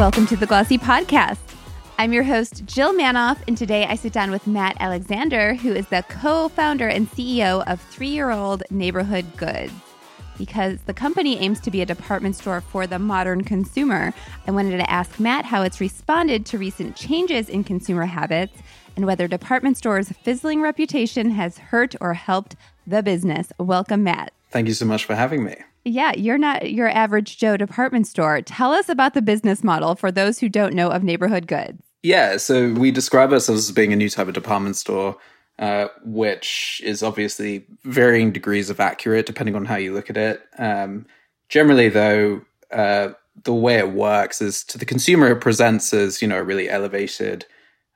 Welcome to the Glossy Podcast. I'm your host, Jill Manoff, and today I sit down with Matt Alexander, who is the co founder and CEO of three year old Neighborhood Goods. Because the company aims to be a department store for the modern consumer, I wanted to ask Matt how it's responded to recent changes in consumer habits and whether department stores' fizzling reputation has hurt or helped the business. Welcome, Matt. Thank you so much for having me. Yeah, you're not your average Joe department store. Tell us about the business model for those who don't know of neighborhood goods. Yeah, so we describe ourselves as being a new type of department store, uh, which is obviously varying degrees of accurate depending on how you look at it. Um, generally, though, uh, the way it works is to the consumer, it presents as you know a really elevated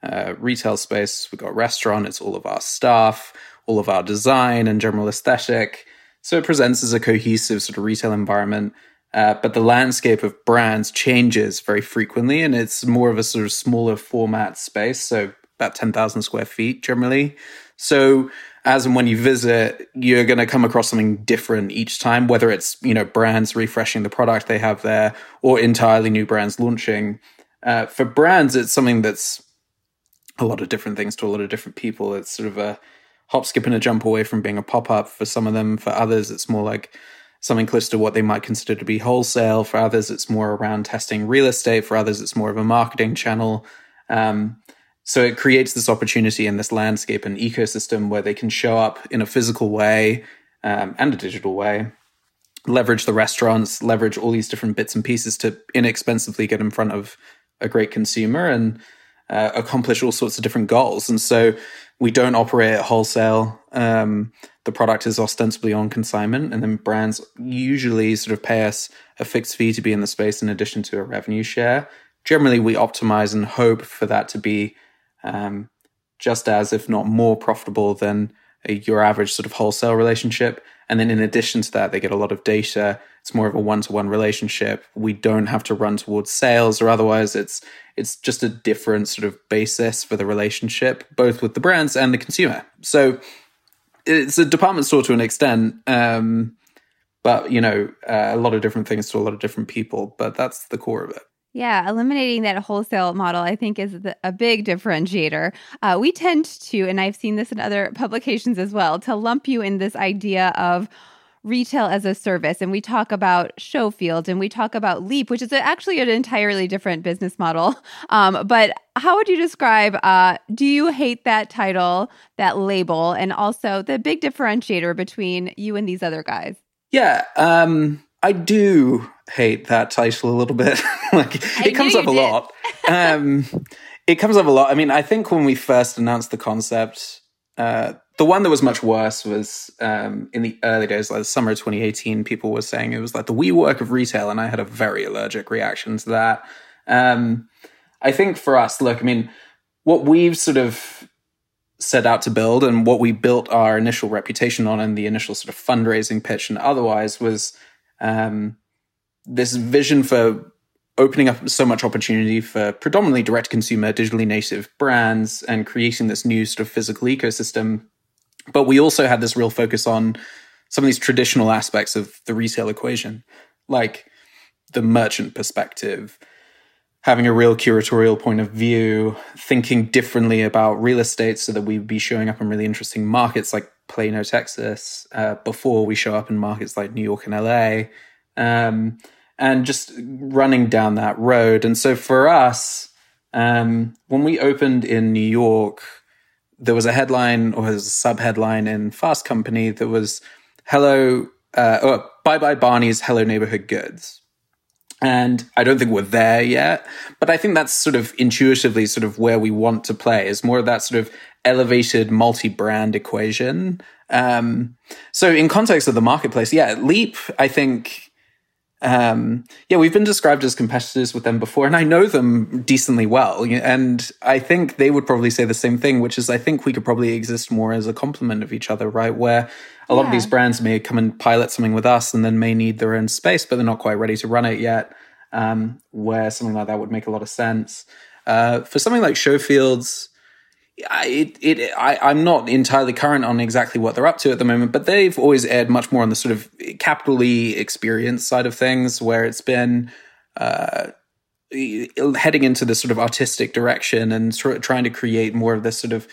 uh, retail space. We've got a restaurant, it's all of our staff, all of our design and general aesthetic. So it presents as a cohesive sort of retail environment. Uh, but the landscape of brands changes very frequently, and it's more of a sort of smaller format space. So about 10,000 square feet generally. So as and when you visit, you're going to come across something different each time, whether it's, you know, brands refreshing the product they have there or entirely new brands launching. Uh, for brands, it's something that's a lot of different things to a lot of different people. It's sort of a hop, skip, and a jump away from being a pop up for some of them. For others, it's more like something close to what they might consider to be wholesale. For others, it's more around testing real estate. For others, it's more of a marketing channel. Um, so it creates this opportunity in this landscape and ecosystem where they can show up in a physical way um, and a digital way, leverage the restaurants, leverage all these different bits and pieces to inexpensively get in front of a great consumer and uh, accomplish all sorts of different goals. And so we don't operate at wholesale. Um, the product is ostensibly on consignment, and then brands usually sort of pay us a fixed fee to be in the space in addition to a revenue share. Generally, we optimize and hope for that to be um, just as, if not more, profitable than a, your average sort of wholesale relationship. And then in addition to that, they get a lot of data. It's more of a one-to-one relationship. We don't have to run towards sales or otherwise it's it's just a different sort of basis for the relationship, both with the brands and the consumer. So it's a department store to an extent. Um, but you know, uh, a lot of different things to a lot of different people, but that's the core of it. Yeah, eliminating that wholesale model, I think, is the, a big differentiator. Uh, we tend to, and I've seen this in other publications as well, to lump you in this idea of retail as a service. And we talk about Showfield and we talk about Leap, which is actually an entirely different business model. Um, but how would you describe, uh, do you hate that title, that label, and also the big differentiator between you and these other guys? Yeah. Um, I do hate that title a little bit. like I it comes up a did. lot. Um, it comes up a lot. I mean, I think when we first announced the concept, uh, the one that was much worse was um, in the early days, like the summer of 2018. People were saying it was like the WeWork of retail, and I had a very allergic reaction to that. Um, I think for us, look, I mean, what we've sort of set out to build and what we built our initial reputation on and the initial sort of fundraising pitch and otherwise was um, this vision for opening up so much opportunity for predominantly direct consumer, digitally native brands and creating this new sort of physical ecosystem. But we also had this real focus on some of these traditional aspects of the retail equation, like the merchant perspective, having a real curatorial point of view, thinking differently about real estate so that we'd be showing up in really interesting markets like Plano, Texas, uh, before we show up in markets like New York and LA, um, and just running down that road. And so for us, um, when we opened in New York, there was a headline or a sub headline in Fast Company that was "Hello, uh, oh, bye bye Barney's Hello Neighborhood Goods." And I don't think we're there yet, but I think that's sort of intuitively sort of where we want to play is more of that sort of elevated multi-brand equation. Um, so in context of the marketplace, yeah, Leap, I think, um, yeah, we've been described as competitors with them before, and I know them decently well. And I think they would probably say the same thing, which is I think we could probably exist more as a complement of each other, right? Where a lot yeah. of these brands may come and pilot something with us and then may need their own space, but they're not quite ready to run it yet. Um, where something like that would make a lot of sense. Uh, for something like Showfields, it, it, I, am not entirely current on exactly what they're up to at the moment, but they've always aired much more on the sort of capitally experience side of things, where it's been, uh, heading into this sort of artistic direction and sort of trying to create more of this sort of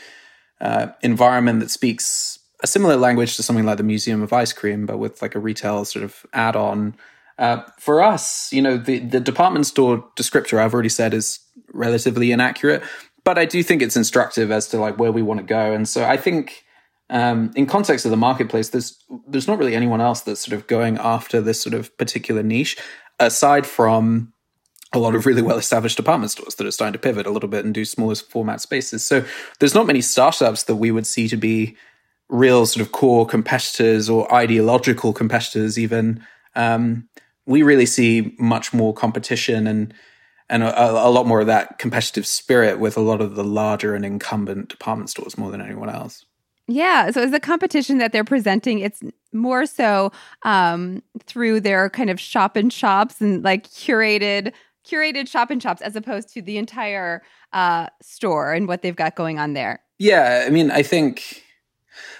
uh, environment that speaks a similar language to something like the Museum of Ice Cream, but with like a retail sort of add on. Uh, for us, you know, the, the department store descriptor I've already said is relatively inaccurate, but I do think it's instructive as to like where we want to go. And so I think um, in context of the marketplace, there's there's not really anyone else that's sort of going after this sort of particular niche, aside from a lot of really well established department stores that are starting to pivot a little bit and do smaller format spaces. So there's not many startups that we would see to be real sort of core competitors or ideological competitors even. Um, we really see much more competition and and a, a, lot more of that competitive spirit with a lot of the larger and incumbent department stores more than anyone else. Yeah. So is a competition that they're presenting, it's more so um, through their kind of shop and shops and like curated curated shop and shops as opposed to the entire uh, store and what they've got going on there. Yeah, I mean, I think.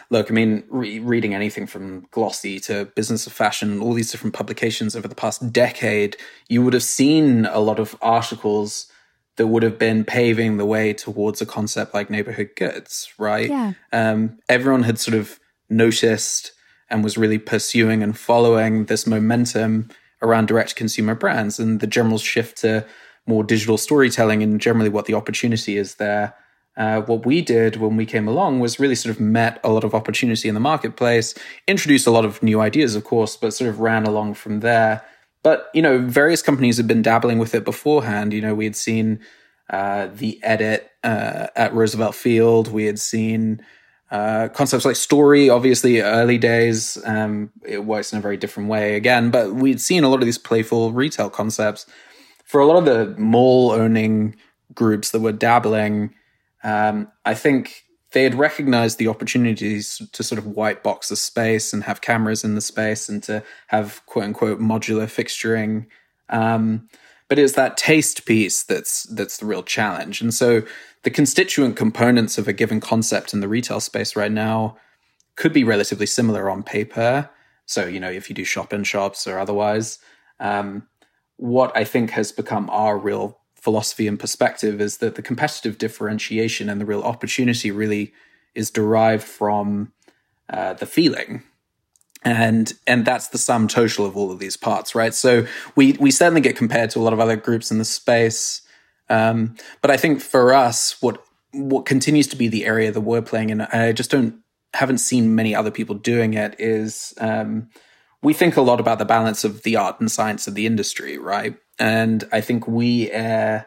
Look, I mean, re- reading anything from Glossy to Business of Fashion, all these different publications over the past decade, you would have seen a lot of articles that would have been paving the way towards a concept like neighborhood goods, right? Yeah. Um, everyone had sort of noticed and was really pursuing and following this momentum around direct consumer brands and the general shift to more digital storytelling and generally what the opportunity is there. Uh, what we did when we came along was really sort of met a lot of opportunity in the marketplace, introduced a lot of new ideas, of course, but sort of ran along from there. But, you know, various companies have been dabbling with it beforehand. You know, we had seen uh, the edit uh, at Roosevelt Field, we had seen uh, concepts like story, obviously, early days, um, it works in a very different way again, but we'd seen a lot of these playful retail concepts. For a lot of the mall owning groups that were dabbling, um, I think they had recognized the opportunities to sort of white box the space and have cameras in the space and to have quote unquote modular fixturing. Um, but it's that taste piece that's that's the real challenge. And so the constituent components of a given concept in the retail space right now could be relatively similar on paper. So, you know, if you do shop in shops or otherwise, um, what I think has become our real philosophy and perspective is that the competitive differentiation and the real opportunity really is derived from uh, the feeling and and that's the sum total of all of these parts right so we we certainly get compared to a lot of other groups in the space um, but I think for us, what what continues to be the area that we're playing in, I just don't haven't seen many other people doing it. Is um, we think a lot about the balance of the art and science of the industry, right? And I think we are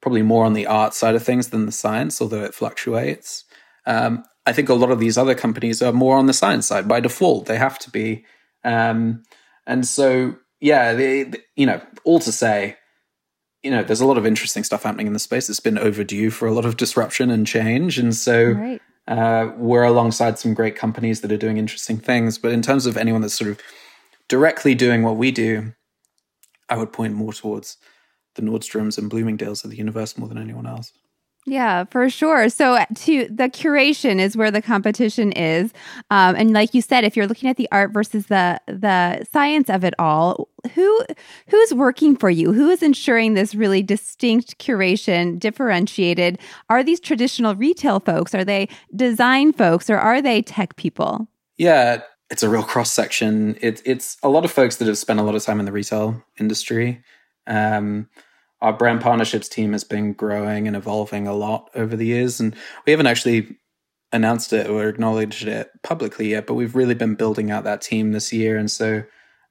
probably more on the art side of things than the science, although it fluctuates. Um, I think a lot of these other companies are more on the science side by default. They have to be. Um, and so, yeah, they, they, you know, all to say, you know, there's a lot of interesting stuff happening in the space. It's been overdue for a lot of disruption and change. And so right. uh, we're alongside some great companies that are doing interesting things. But in terms of anyone that's sort of directly doing what we do, I would point more towards the Nordstroms and Bloomingdales of the universe more than anyone else. Yeah, for sure. So uh, to the curation is where the competition is, um, and like you said, if you're looking at the art versus the the science of it all, who who's working for you? Who is ensuring this really distinct curation, differentiated? Are these traditional retail folks? Are they design folks, or are they tech people? Yeah, it's a real cross section. It, it's a lot of folks that have spent a lot of time in the retail industry. Um, our brand partnerships team has been growing and evolving a lot over the years. And we haven't actually announced it or acknowledged it publicly yet, but we've really been building out that team this year. And so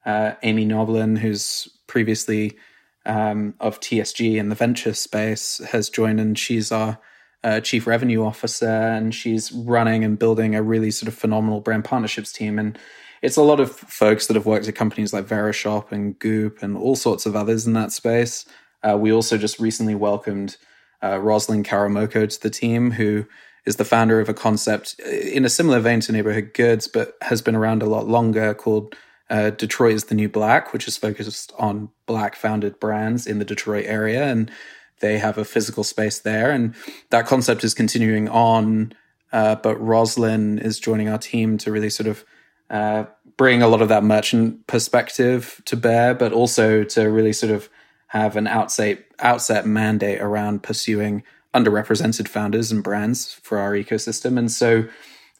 uh, Amy Noblin, who's previously um, of TSG in the venture space, has joined, and she's our uh, chief revenue officer, and she's running and building a really sort of phenomenal brand partnerships team. And it's a lot of folks that have worked at companies like Verishop and Goop and all sorts of others in that space. Uh, we also just recently welcomed uh, Roslyn Karamoko to the team, who is the founder of a concept uh, in a similar vein to Neighborhood Goods, but has been around a lot longer called uh, Detroit is the New Black, which is focused on Black founded brands in the Detroit area. And they have a physical space there. And that concept is continuing on. Uh, but Roslyn is joining our team to really sort of uh, bring a lot of that merchant perspective to bear, but also to really sort of have an outset outset mandate around pursuing underrepresented founders and brands for our ecosystem. And so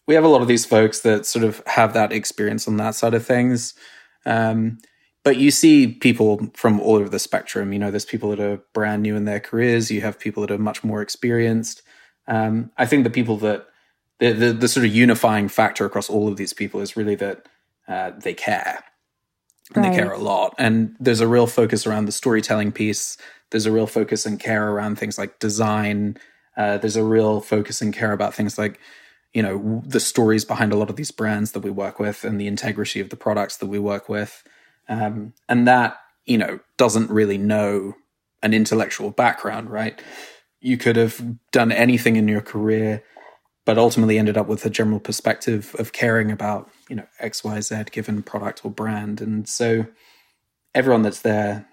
we have a lot of these folks that sort of have that experience on that side of things. Um, but you see people from all over the spectrum. You know, there's people that are brand new in their careers. You have people that are much more experienced. Um, I think the people that the, the, the sort of unifying factor across all of these people is really that uh, they care and right. they care a lot. And there's a real focus around the storytelling piece. There's a real focus and care around things like design. Uh, there's a real focus and care about things like, you know, the stories behind a lot of these brands that we work with and the integrity of the products that we work with. Um, and that, you know, doesn't really know an intellectual background, right? You could have done anything in your career, but ultimately ended up with a general perspective of caring about, you know, XYZ given product or brand. And so everyone that's there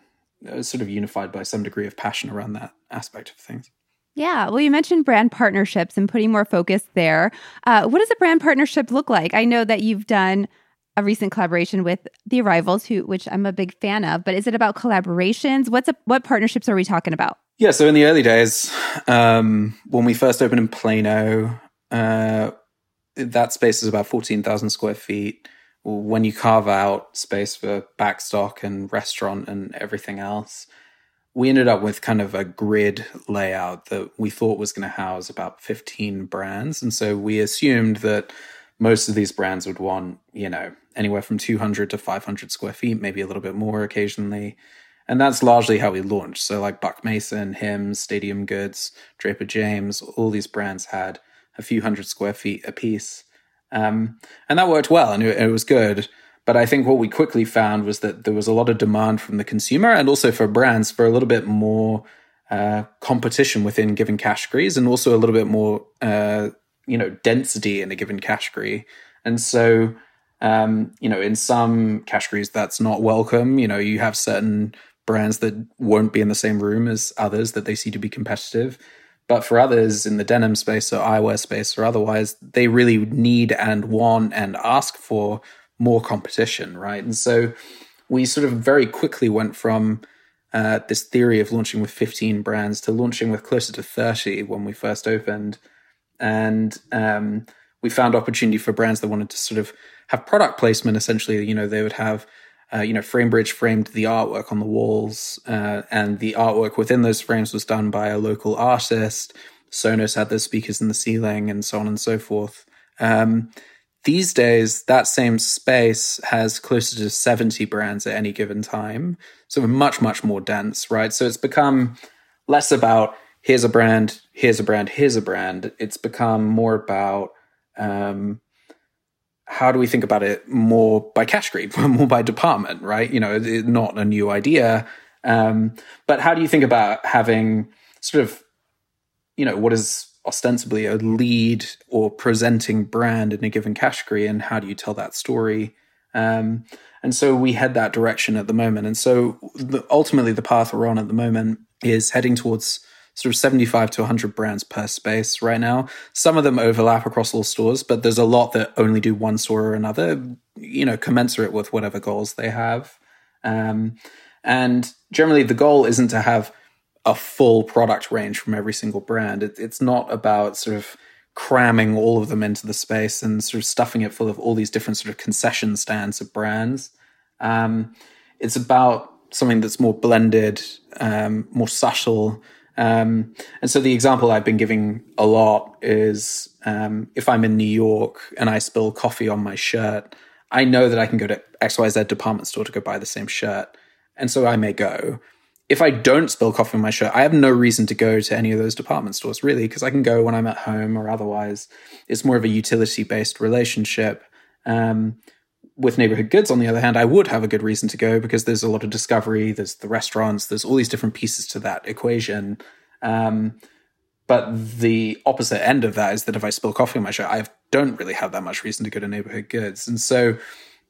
sort of unified by some degree of passion around that aspect of things. Yeah. Well, you mentioned brand partnerships and putting more focus there. Uh, what does a brand partnership look like? I know that you've done a recent collaboration with the Arrivals, who which I'm a big fan of. But is it about collaborations? What's a, what partnerships are we talking about? Yeah. So in the early days, um, when we first opened in Plano, uh, that space is about fourteen thousand square feet when you carve out space for backstock and restaurant and everything else, we ended up with kind of a grid layout that we thought was going to house about 15 brands. And so we assumed that most of these brands would want, you know, anywhere from 200 to 500 square feet, maybe a little bit more occasionally. And that's largely how we launched. So, like Buck Mason, Hims, Stadium Goods, Draper James, all these brands had a few hundred square feet apiece. Um, and that worked well and it, it was good. But I think what we quickly found was that there was a lot of demand from the consumer and also for brands for a little bit more uh, competition within given categories and also a little bit more, uh, you know, density in a given category. And so, um, you know, in some categories that's not welcome. You know, you have certain brands that won't be in the same room as others that they see to be competitive. But for others in the denim space or eyewear space or otherwise, they really need and want and ask for more competition, right? And so we sort of very quickly went from uh, this theory of launching with 15 brands to launching with closer to 30 when we first opened. And um, we found opportunity for brands that wanted to sort of have product placement. Essentially, you know, they would have uh, you know, Framebridge framed the artwork on the walls, uh, and the artwork within those frames was done by a local artist. Sonos had the speakers in the ceiling, and so on and so forth. Um, these days, that same space has closer to 70 brands at any given time. So much, much more dense, right? So it's become less about here's a brand, here's a brand, here's a brand. It's become more about um, how do we think about it more by category, more by department, right? You know, not a new idea. Um, but how do you think about having sort of, you know, what is ostensibly a lead or presenting brand in a given category, and how do you tell that story? Um, and so we head that direction at the moment. And so the, ultimately, the path we're on at the moment is heading towards sort of 75 to 100 brands per space right now. Some of them overlap across all stores, but there's a lot that only do one store or another, you know, commensurate with whatever goals they have. Um, and generally, the goal isn't to have a full product range from every single brand. It, it's not about sort of cramming all of them into the space and sort of stuffing it full of all these different sort of concession stands of brands. Um, it's about something that's more blended, um, more subtle, um, and so the example I've been giving a lot is um, if I'm in New York and I spill coffee on my shirt, I know that I can go to XYZ department store to go buy the same shirt. And so I may go. If I don't spill coffee on my shirt, I have no reason to go to any of those department stores, really, because I can go when I'm at home or otherwise. It's more of a utility based relationship. Um, with neighborhood goods, on the other hand, I would have a good reason to go because there's a lot of discovery, there's the restaurants, there's all these different pieces to that equation. Um, but the opposite end of that is that if I spill coffee on my shirt, I don't really have that much reason to go to neighborhood goods. And so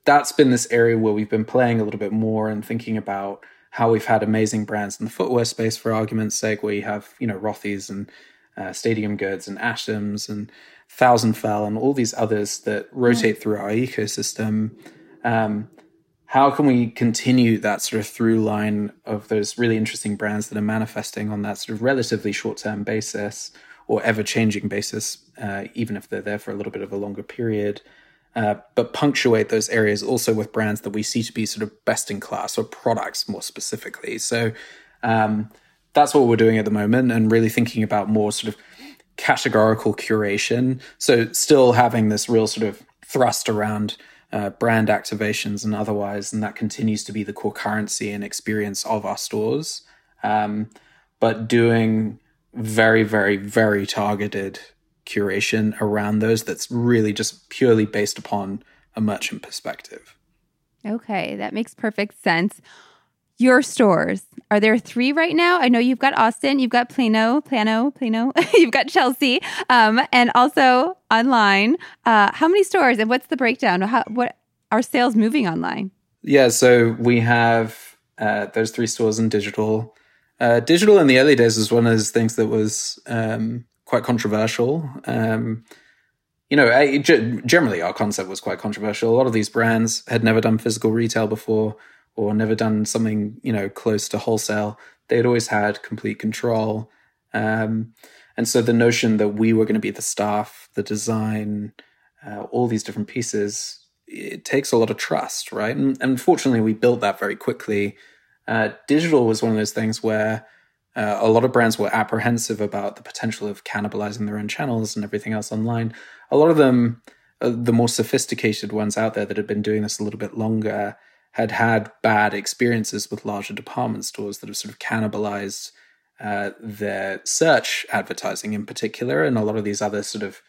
that's been this area where we've been playing a little bit more and thinking about how we've had amazing brands in the footwear space, for argument's sake, where you have, you know, Rothy's and uh, Stadium Goods and Atoms and Thousand Fell and all these others that rotate through our ecosystem. Um, how can we continue that sort of through line of those really interesting brands that are manifesting on that sort of relatively short term basis or ever changing basis, uh, even if they're there for a little bit of a longer period? Uh, but punctuate those areas also with brands that we see to be sort of best in class or products more specifically. So um, that's what we're doing at the moment and really thinking about more sort of categorical curation. So still having this real sort of thrust around uh, brand activations and otherwise, and that continues to be the core currency and experience of our stores. Um, but doing very, very, very targeted curation around those that's really just purely based upon a merchant perspective. Okay, that makes perfect sense. Your stores, are there three right now? I know you've got Austin, you've got Plano, Plano, Plano, you've got Chelsea, um, and also online. Uh, how many stores and what's the breakdown? How, what are sales moving online? Yeah, so we have uh, those three stores in digital. Uh, digital in the early days was one of those things that was um, quite controversial. Um, you know, I, generally our concept was quite controversial. A lot of these brands had never done physical retail before or never done something, you know, close to wholesale. They had always had complete control. Um, and so the notion that we were going to be the staff, the design, uh, all these different pieces, it takes a lot of trust, right? And, and fortunately, we built that very quickly. Uh, digital was one of those things where uh, a lot of brands were apprehensive about the potential of cannibalizing their own channels and everything else online. A lot of them, uh, the more sophisticated ones out there that had been doing this a little bit longer, had had bad experiences with larger department stores that have sort of cannibalized uh, their search advertising in particular, and a lot of these other sort of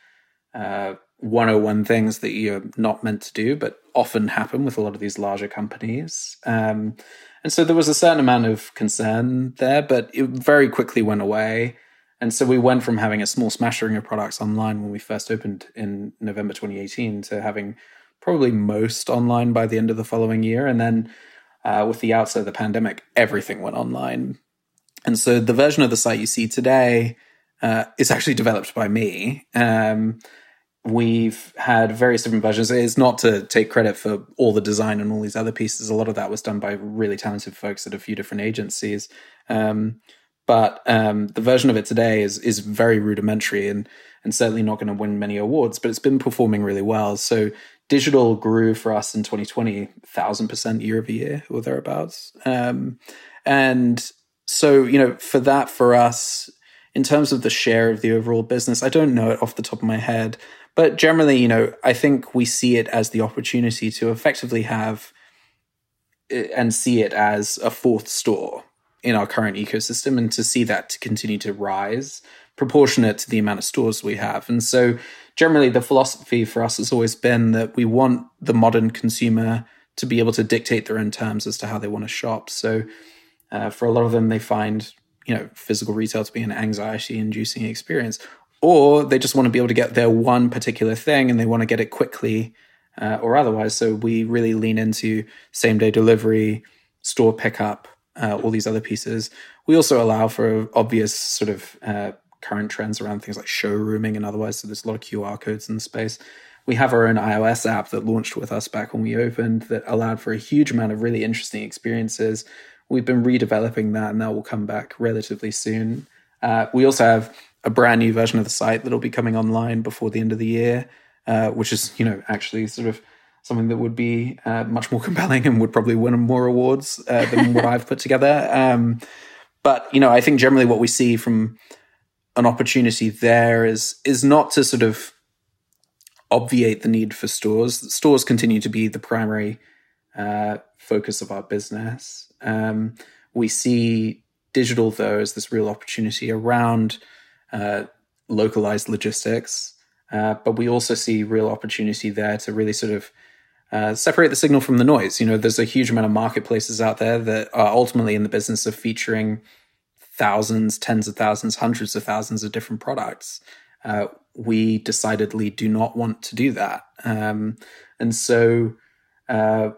uh, 101 things that you're not meant to do, but often happen with a lot of these larger companies. Um, and so there was a certain amount of concern there, but it very quickly went away. And so we went from having a small smattering of products online when we first opened in November 2018 to having probably most online by the end of the following year. And then uh, with the outset of the pandemic, everything went online. And so the version of the site you see today uh, is actually developed by me. Um, we've had various different versions. It's not to take credit for all the design and all these other pieces. A lot of that was done by really talented folks at a few different agencies. Um, but um, the version of it today is is very rudimentary and and certainly not going to win many awards. But it's been performing really well. So digital grew for us in 2020 thousand percent year over year or thereabouts. Um, and so you know for that for us in terms of the share of the overall business, I don't know it off the top of my head. But generally, you know, I think we see it as the opportunity to effectively have eh, and see it as a fourth store in our current ecosystem and to see that to continue to rise proportionate to the amount of stores we have. And so generally the philosophy for us has always been that we want the modern consumer to be able to dictate their own terms as to how they want to shop. So uh, for a lot of them, they find you know physical retail to be an anxiety inducing experience or they just want to be able to get their one particular thing and they want to get it quickly uh, or otherwise. So we really lean into same day delivery, store pickup, uh, all these other pieces. We also allow for obvious sort of uh, current trends around things like showrooming and otherwise. So there's a lot of QR codes in the space. We have our own iOS app that launched with us back when we opened that allowed for a huge amount of really interesting experiences. We've been redeveloping that and that will come back relatively soon. Uh, we also have a brand new version of the site that'll be coming online before the end of the year, uh, which is you know actually sort of something that would be uh, much more compelling and would probably win more awards uh, than what I've put together. Um, but you know, I think generally what we see from an opportunity there is is not to sort of obviate the need for stores. Stores continue to be the primary uh, focus of our business. Um, we see digital though as this real opportunity around uh, localized logistics. Uh, but we also see real opportunity there to really sort of uh, separate the signal from the noise. You know, there's a huge amount of marketplaces out there that are ultimately in the business of featuring thousands, tens of thousands, hundreds of thousands of different products. Uh, we decidedly do not want to do that. Um, and so, uh,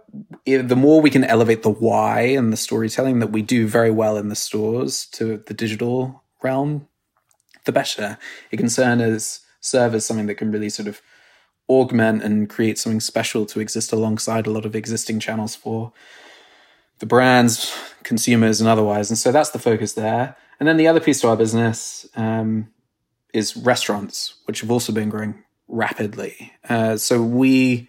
the more we can elevate the why and the storytelling that we do very well in the stores to the digital realm, the better. It can serve as serve as something that can really sort of augment and create something special to exist alongside a lot of existing channels for the brands, consumers, and otherwise. And so that's the focus there. And then the other piece to our business um, is restaurants, which have also been growing rapidly. Uh, so we,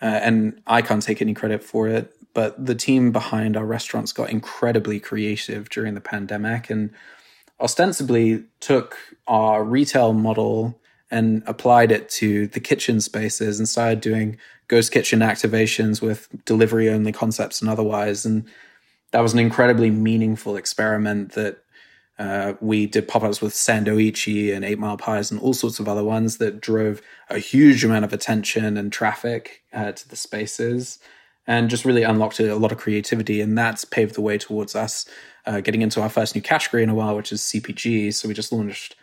uh, and I can't take any credit for it, but the team behind our restaurants got incredibly creative during the pandemic and ostensibly took our retail model and applied it to the kitchen spaces and started doing ghost kitchen activations with delivery only concepts and otherwise. And that was an incredibly meaningful experiment that uh, we did pop ups with Sandoitchi and Eight Mile Pies and all sorts of other ones that drove a huge amount of attention and traffic uh, to the spaces and just really unlocked a lot of creativity. And that's paved the way towards us uh, getting into our first new category in a while, which is CPG. So we just launched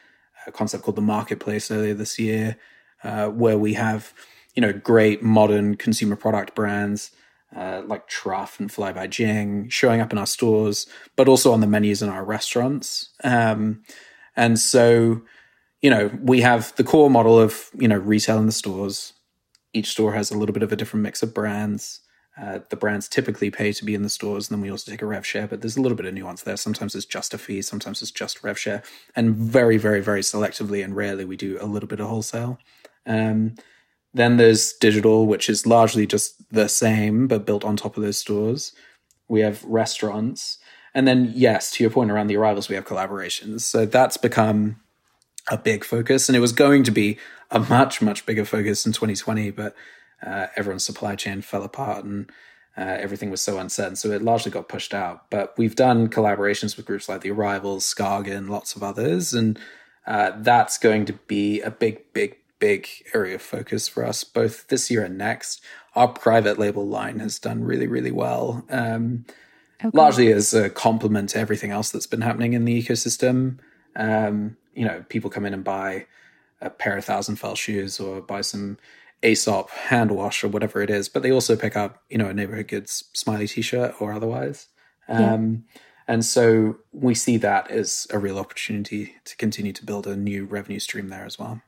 a concept called the Marketplace earlier this year, uh, where we have you know great modern consumer product brands. Uh, like Truff and Fly by Jing showing up in our stores, but also on the menus in our restaurants. Um, and so, you know, we have the core model of, you know, retail in the stores. Each store has a little bit of a different mix of brands. Uh, the brands typically pay to be in the stores, and then we also take a rev share, but there's a little bit of nuance there. Sometimes it's just a fee, sometimes it's just rev share, and very, very, very selectively and rarely we do a little bit of wholesale. Um, then there's digital, which is largely just the same, but built on top of those stores. We have restaurants. And then, yes, to your point around the arrivals, we have collaborations. So that's become a big focus. And it was going to be a much, much bigger focus in 2020, but uh, everyone's supply chain fell apart and uh, everything was so uncertain. So it largely got pushed out. But we've done collaborations with groups like The Arrivals, Skagen, lots of others. And uh, that's going to be a big, big, big area of focus for us, both this year and next. Our private label line has done really, really well. Um, okay. Largely as a complement to everything else that's been happening in the ecosystem. Um, you know, people come in and buy a pair of thousand fell shoes or buy some Aesop hand wash or whatever it is, but they also pick up, you know, a neighborhood goods smiley t-shirt or otherwise. Um, yeah. And so we see that as a real opportunity to continue to build a new revenue stream there as well.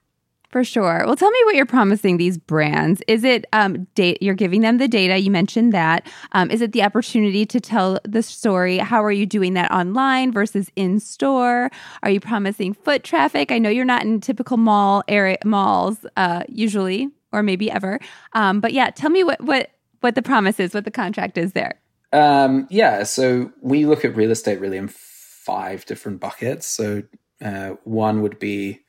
For sure. Well, tell me what you're promising these brands. Is it um, date? You're giving them the data. You mentioned that. Um, is it the opportunity to tell the story? How are you doing that online versus in store? Are you promising foot traffic? I know you're not in typical mall area malls uh, usually, or maybe ever. Um, but yeah, tell me what what what the promise is, what the contract is there. Um, yeah, so we look at real estate really in five different buckets. So uh, one would be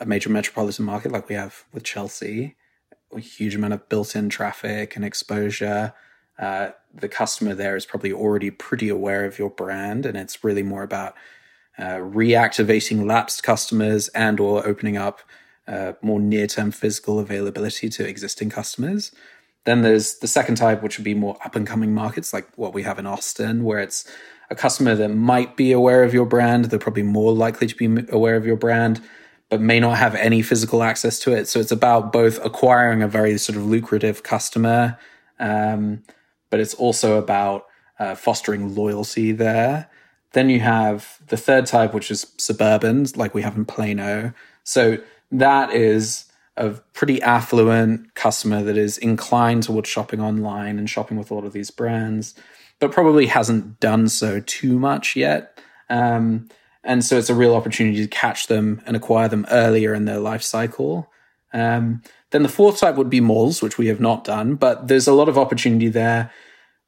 a major metropolitan market like we have with Chelsea, a huge amount of built-in traffic and exposure. Uh, the customer there is probably already pretty aware of your brand, and it's really more about uh, reactivating lapsed customers and or opening up uh, more near-term physical availability to existing customers. Then there's the second type, which would be more up and coming markets, like what we have in Austin, where it's a customer that might be aware of your brand. They're probably more likely to be aware of your brand, but may not have any physical access to it. So it's about both acquiring a very sort of lucrative customer, um, but it's also about uh, fostering loyalty there. Then you have the third type, which is suburban, like we have in Plano. So that is a pretty affluent customer that is inclined towards shopping online and shopping with a lot of these brands, but probably hasn't done so too much yet. Um, and so it's a real opportunity to catch them and acquire them earlier in their life cycle. Um, then the fourth type would be malls, which we have not done, but there's a lot of opportunity there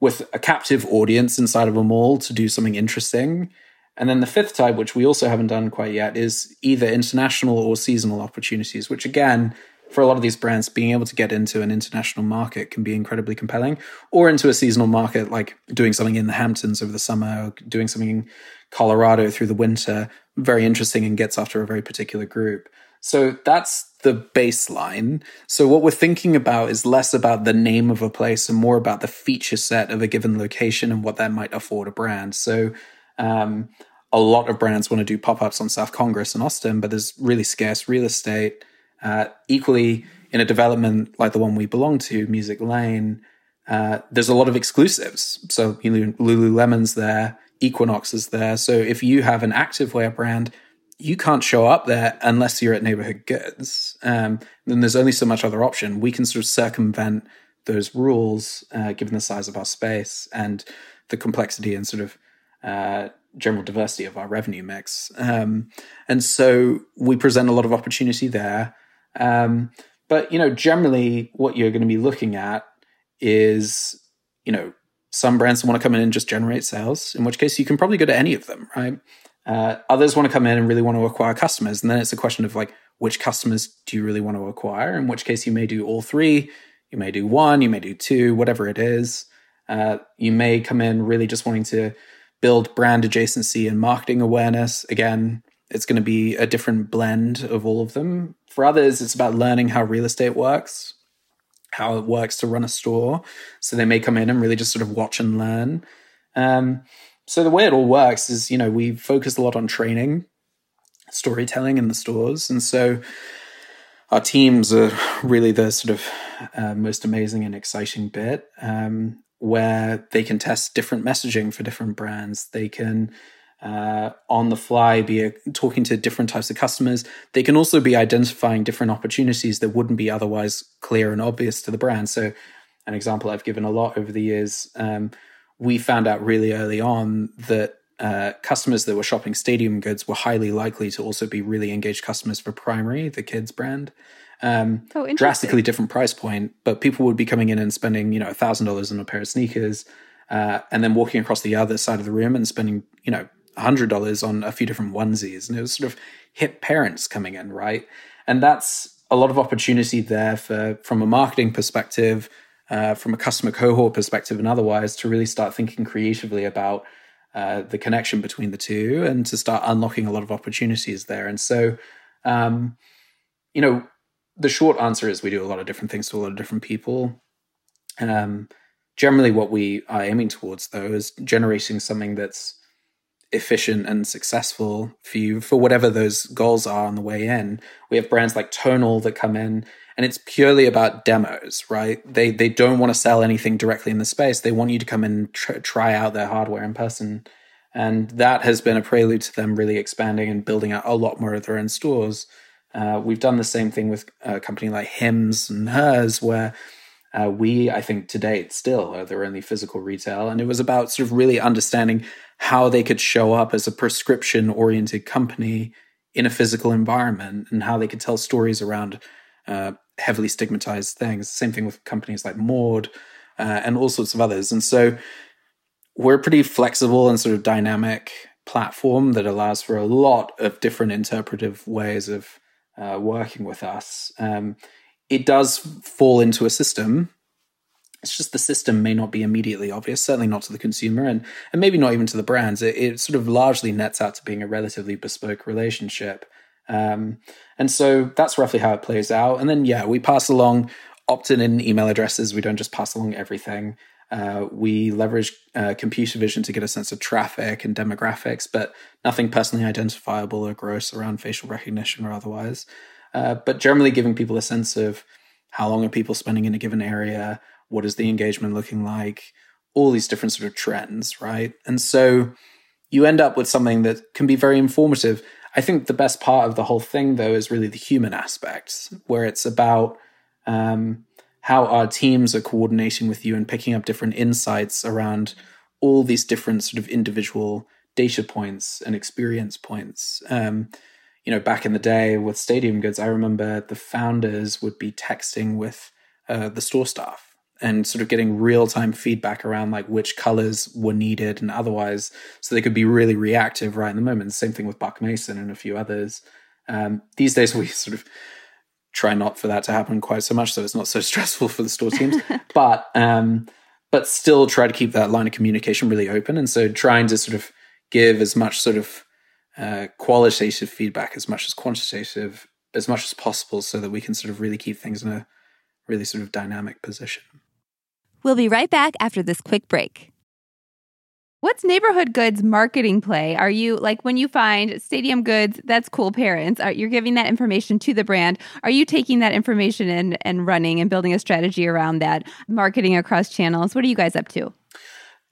with a captive audience inside of a mall to do something interesting. And then the fifth type, which we also haven't done quite yet, is either international or seasonal opportunities, which again, for a lot of these brands, being able to get into an international market can be incredibly compelling, or into a seasonal market, like doing something in the Hamptons over the summer, or doing something in Colorado through the winter, very interesting and gets after a very particular group. So that's the baseline. So what we're thinking about is less about the name of a place and more about the feature set of a given location and what that might afford a brand. So um, a lot of brands want to do pop ups on South Congress in Austin, but there's really scarce real estate. Uh, equally, in a development like the one we belong to, Music Lane, uh, there's a lot of exclusives. So you know, Lululemon's there, Equinox is there. So if you have an activewear brand, you can't show up there unless you're at neighborhood goods. Um, then there's only so much other option. We can sort of circumvent those rules, uh, given the size of our space and the complexity and sort of uh, general diversity of our revenue mix. Um, and so we present a lot of opportunity there. Um, but you know, generally, what you're going to be looking at is, you know, some brands want to come in and just generate sales. In which case, you can probably go to any of them, right? Uh, others want to come in and really want to acquire customers, and then it's a question of like, which customers do you really want to acquire? In which case, you may do all three, you may do one, you may do two, whatever it is. Uh, you may come in really just wanting to build brand adjacency and marketing awareness. Again, it's going to be a different blend of all of them. For others, it's about learning how real estate works, how it works to run a store. So they may come in and really just sort of watch and learn. Um, so the way it all works is, you know, we focus a lot on training, storytelling in the stores. And so our teams are really the sort of uh, most amazing and exciting bit. Um, where they can test different messaging for different brands. They can uh, on the fly be a, talking to different types of customers. They can also be identifying different opportunities that wouldn't be otherwise clear and obvious to the brand. So, an example I've given a lot over the years, um, we found out really early on that uh, customers that were shopping stadium goods were highly likely to also be really engaged customers for Primary, the kids brand. Um, oh, drastically different price point, but people would be coming in and spending, you know, thousand dollars on a pair of sneakers, uh, and then walking across the other side of the room and spending, you know, hundred dollars on a few different onesies, and it was sort of hip parents coming in, right? And that's a lot of opportunity there for from a marketing perspective, uh, from a customer cohort perspective, and otherwise to really start thinking creatively about uh, the connection between the two and to start unlocking a lot of opportunities there. And so, um, you know, the short answer is we do a lot of different things to a lot of different people. Um, generally, what we are aiming towards, though, is generating something that's efficient and successful for you for whatever those goals are on the way in. We have brands like Tonal that come in, and it's purely about demos, right? They they don't want to sell anything directly in the space. They want you to come and tr- try out their hardware in person, and that has been a prelude to them really expanding and building out a lot more of their own stores. Uh, we've done the same thing with a company like Hims and Hers, where uh, we, I think, to date still are their only physical retail. And it was about sort of really understanding how they could show up as a prescription oriented company in a physical environment and how they could tell stories around uh, heavily stigmatized things. Same thing with companies like Maude uh, and all sorts of others. And so we're a pretty flexible and sort of dynamic platform that allows for a lot of different interpretive ways of uh, working with us. Um, it does fall into a system. It's just the system may not be immediately obvious, certainly not to the consumer, and and maybe not even to the brands. It, it sort of largely nets out to being a relatively bespoke relationship, um, and so that's roughly how it plays out. And then yeah, we pass along opt-in email addresses. We don't just pass along everything. Uh, we leverage uh, computer vision to get a sense of traffic and demographics, but nothing personally identifiable or gross around facial recognition or otherwise. Uh, but generally, giving people a sense of how long are people spending in a given area, what is the engagement looking like, all these different sort of trends, right? And so you end up with something that can be very informative. I think the best part of the whole thing, though, is really the human aspects, where it's about um, how our teams are coordinating with you and picking up different insights around all these different sort of individual data points and experience points. Um, you know, back in the day with Stadium Goods, I remember the founders would be texting with uh, the store staff and sort of getting real time feedback around like which colors were needed and otherwise, so they could be really reactive right in the moment. Same thing with Buck Mason and a few others. Um, these days, we sort of try not for that to happen quite so much so it's not so stressful for the store teams. But um but still try to keep that line of communication really open. And so trying to sort of give as much sort of uh, qualitative feedback as much as quantitative as much as possible so that we can sort of really keep things in a really sort of dynamic position. We'll be right back after this quick break What's neighborhood goods marketing play? Are you like when you find stadium goods, that's cool parents, are you're giving that information to the brand. Are you taking that information and, and running and building a strategy around that, marketing across channels? What are you guys up to?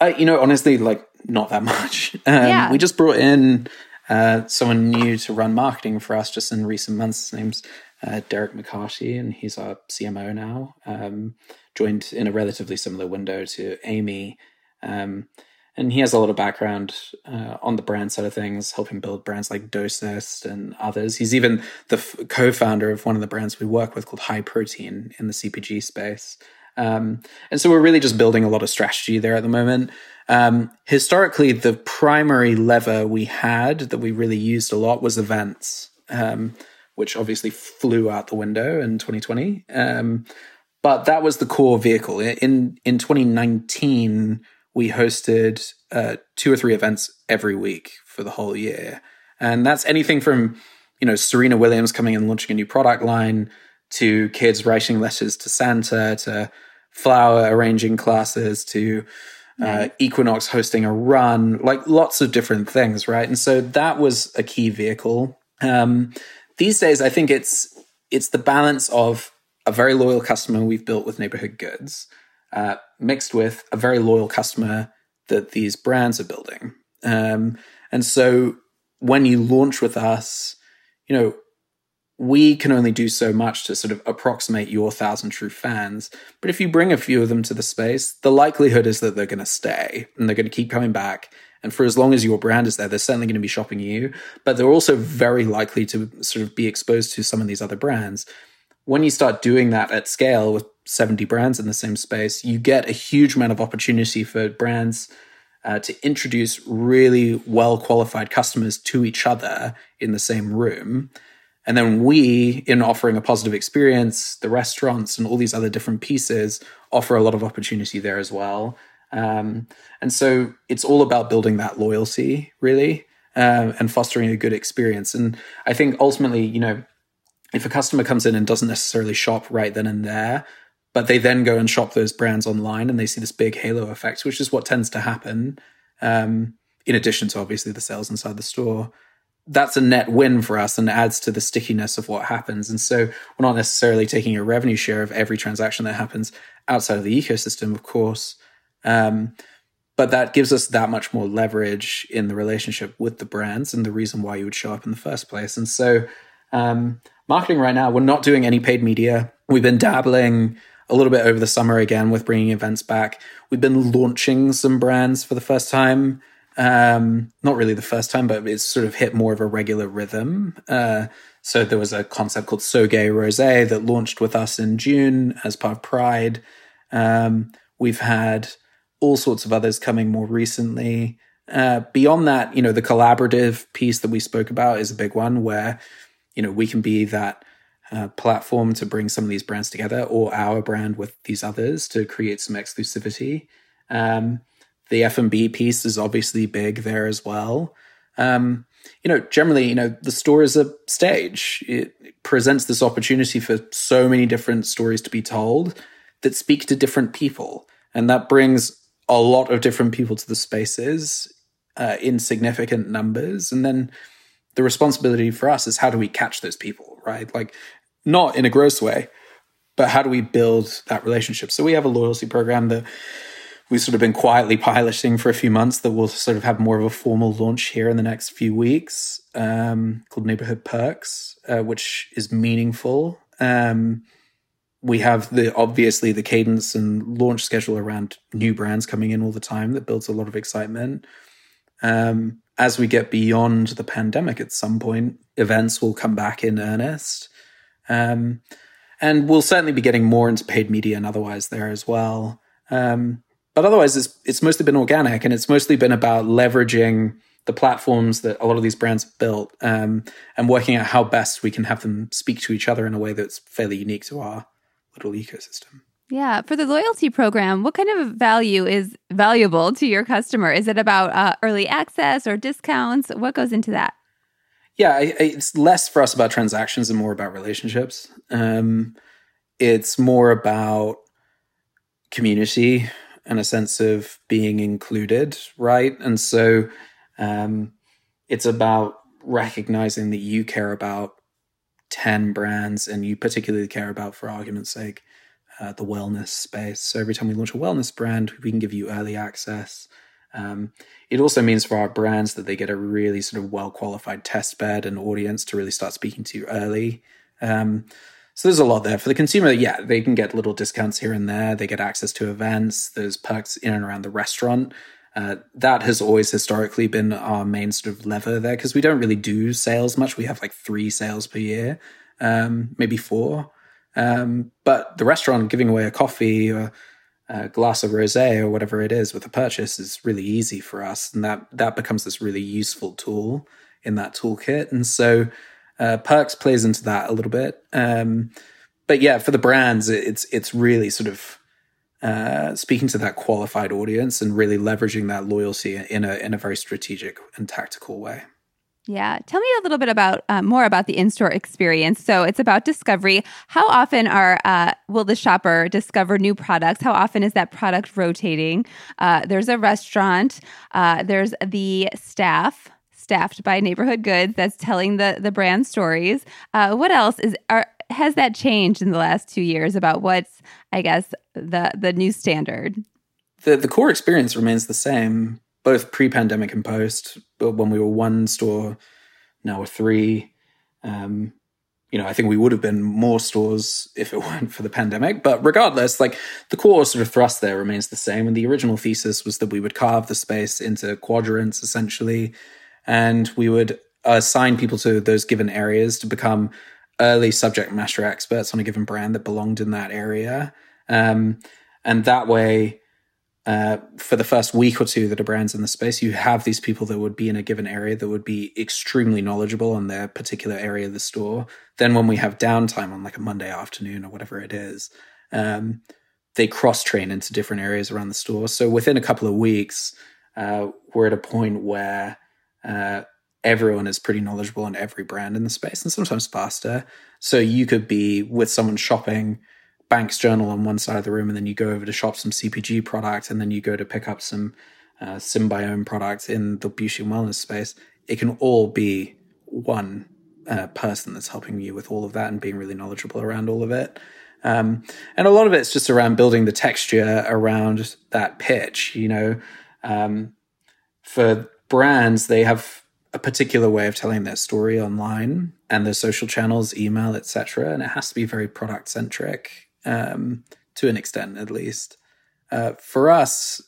Uh, you know, honestly, like not that much. Um, yeah. We just brought in uh, someone new to run marketing for us just in recent months. His name's uh, Derek McCarthy, and he's our CMO now. Um, joined in a relatively similar window to Amy. Um, and he has a lot of background uh, on the brand side of things, helping build brands like Dosist and others. He's even the f- co-founder of one of the brands we work with called High Protein in the CPG space. Um, and so we're really just building a lot of strategy there at the moment. Um, historically, the primary lever we had that we really used a lot was events, um, which obviously flew out the window in 2020. Um, but that was the core vehicle. In in 2019, we hosted uh, two or three events every week for the whole year, and that's anything from you know Serena Williams coming and launching a new product line to kids writing letters to Santa to flower arranging classes to uh, Equinox hosting a run, like lots of different things, right? And so that was a key vehicle. Um, these days, I think it's it's the balance of a very loyal customer we've built with neighborhood goods, uh, mixed with a very loyal customer that these brands are building. Um, and so when you launch with us, you know, we can only do so much to sort of approximate your thousand true fans. But if you bring a few of them to the space, the likelihood is that they're going to stay and they're going to keep coming back. And for as long as your brand is there, they're certainly going to be shopping you. But they're also very likely to sort of be exposed to some of these other brands when you start doing that at scale with 70 brands in the same space, you get a huge amount of opportunity for brands uh, to introduce really well qualified customers to each other in the same room. And then we, in offering a positive experience, the restaurants and all these other different pieces offer a lot of opportunity there as well. Um, and so it's all about building that loyalty, really, um, and fostering a good experience. And I think ultimately, you know, if a customer comes in and doesn't necessarily shop right then and there, but they then go and shop those brands online and they see this big halo effect, which is what tends to happen, um, in addition to obviously the sales inside the store. That's a net win for us and adds to the stickiness of what happens. And so we're not necessarily taking a revenue share of every transaction that happens outside of the ecosystem, of course. Um, but that gives us that much more leverage in the relationship with the brands and the reason why you would show up in the first place. And so um, marketing right now, we're not doing any paid media. We've been dabbling a little bit over the summer again with bringing events back. We've been launching some brands for the first time. Um, not really the first time, but it's sort of hit more of a regular rhythm. Uh, so there was a concept called So Gay Rose that launched with us in June as part of Pride. Um, we've had all sorts of others coming more recently. Uh, beyond that, you know, the collaborative piece that we spoke about is a big one where you know we can be that platform to bring some of these brands together or our brand with these others to create some exclusivity. Um, the f&b piece is obviously big there as well. Um, you know generally you know the store is a stage. It presents this opportunity for so many different stories to be told that speak to different people. And that brings a lot of different people to the spaces uh, in significant numbers. And then the responsibility for us is how do we catch those people, right? Like, not in a gross way, but how do we build that relationship? So we have a loyalty program that we've sort of been quietly piloting for a few months that we'll sort of have more of a formal launch here in the next few weeks um, called Neighborhood Perks, uh, which is meaningful. Um, we have the obviously the cadence and launch schedule around new brands coming in all the time that builds a lot of excitement. Um, as we get beyond the pandemic at some point, events will come back in earnest. Um, and we'll certainly be getting more into paid media and otherwise there as well. Um, but otherwise, it's it's mostly been organic, and it's mostly been about leveraging the platforms that a lot of these brands built, um, and working out how best we can have them speak to each other in a way that's fairly unique to our little ecosystem. Yeah. For the loyalty program, what kind of value is valuable to your customer? Is it about uh, early access or discounts? What goes into that? Yeah, it's less for us about transactions and more about relationships. Um, it's more about community and a sense of being included, right? And so um, it's about recognizing that you care about 10 brands and you particularly care about, for argument's sake, uh, the wellness space. So every time we launch a wellness brand, we can give you early access. Um, it also means for our brands that they get a really sort of well qualified test bed and audience to really start speaking to you early. Um, so there's a lot there for the consumer. Yeah, they can get little discounts here and there. They get access to events. There's perks in and around the restaurant. Uh, that has always historically been our main sort of lever there because we don't really do sales much. We have like three sales per year, um, maybe four. Um, but the restaurant giving away a coffee or a glass of rosé or whatever it is with a purchase is really easy for us, and that that becomes this really useful tool in that toolkit. And so uh, Perks plays into that a little bit. Um, but yeah, for the brands, it's it's really sort of uh, speaking to that qualified audience and really leveraging that loyalty in a in a very strategic and tactical way. Yeah, tell me a little bit about uh, more about the in-store experience. So it's about discovery. How often are uh, will the shopper discover new products? How often is that product rotating? Uh, there's a restaurant. Uh, there's the staff staffed by Neighborhood Goods that's telling the the brand stories. Uh, what else is are has that changed in the last two years about what's I guess the the new standard? The the core experience remains the same, both pre pandemic and post. But when we were one store, now we're three. Um, you know, I think we would have been more stores if it weren't for the pandemic. But regardless, like the core sort of thrust there remains the same. And the original thesis was that we would carve the space into quadrants essentially and we would assign people to those given areas to become early subject matter experts on a given brand that belonged in that area. Um, and that way, uh, for the first week or two that a brand's in the space, you have these people that would be in a given area that would be extremely knowledgeable on their particular area of the store. Then, when we have downtime on like a Monday afternoon or whatever it is, um, they cross train into different areas around the store. So within a couple of weeks, uh, we're at a point where uh, everyone is pretty knowledgeable on every brand in the space and sometimes faster. So you could be with someone shopping Banks Journal on one side of the room, and then you go over to shop some CPG product, and then you go to pick up some uh, Symbiome product in the beauty and wellness space. It can all be one uh, person that's helping you with all of that and being really knowledgeable around all of it. Um, and a lot of it's just around building the texture around that pitch. You know, um, for brands, they have a particular way of telling their story online and their social channels, email, etc. And it has to be very product centric um, to an extent, at least. Uh, for us,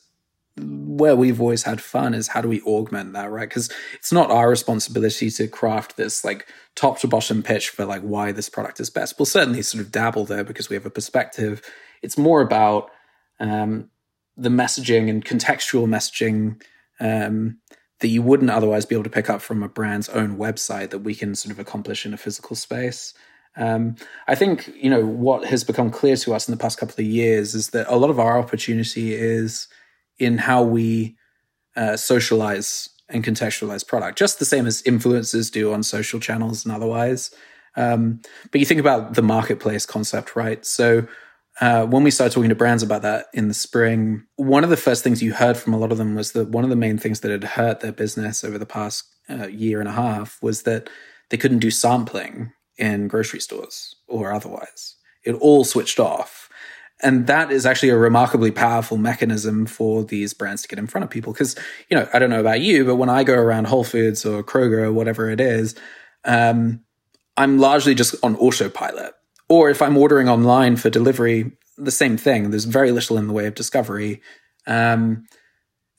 where we've always had fun is how do we augment that, right? Because it's not our responsibility to craft this like top to bottom pitch for like why this product is best. We'll certainly sort of dabble there because we have a perspective. It's more about um, the messaging and contextual messaging um, that you wouldn't otherwise be able to pick up from a brand's own website that we can sort of accomplish in a physical space. Um, I think you know what has become clear to us in the past couple of years is that a lot of our opportunity is in how we uh, socialize and contextualize product, just the same as influencers do on social channels and otherwise. Um, but you think about the marketplace concept, right? So uh, when we started talking to brands about that in the spring, one of the first things you heard from a lot of them was that one of the main things that had hurt their business over the past uh, year and a half was that they couldn't do sampling in grocery stores or otherwise. It all switched off. And that is actually a remarkably powerful mechanism for these brands to get in front of people. Because, you know, I don't know about you, but when I go around Whole Foods or Kroger or whatever it is, um, I'm largely just on autopilot. Or if I'm ordering online for delivery, the same thing. There's very little in the way of discovery. Um,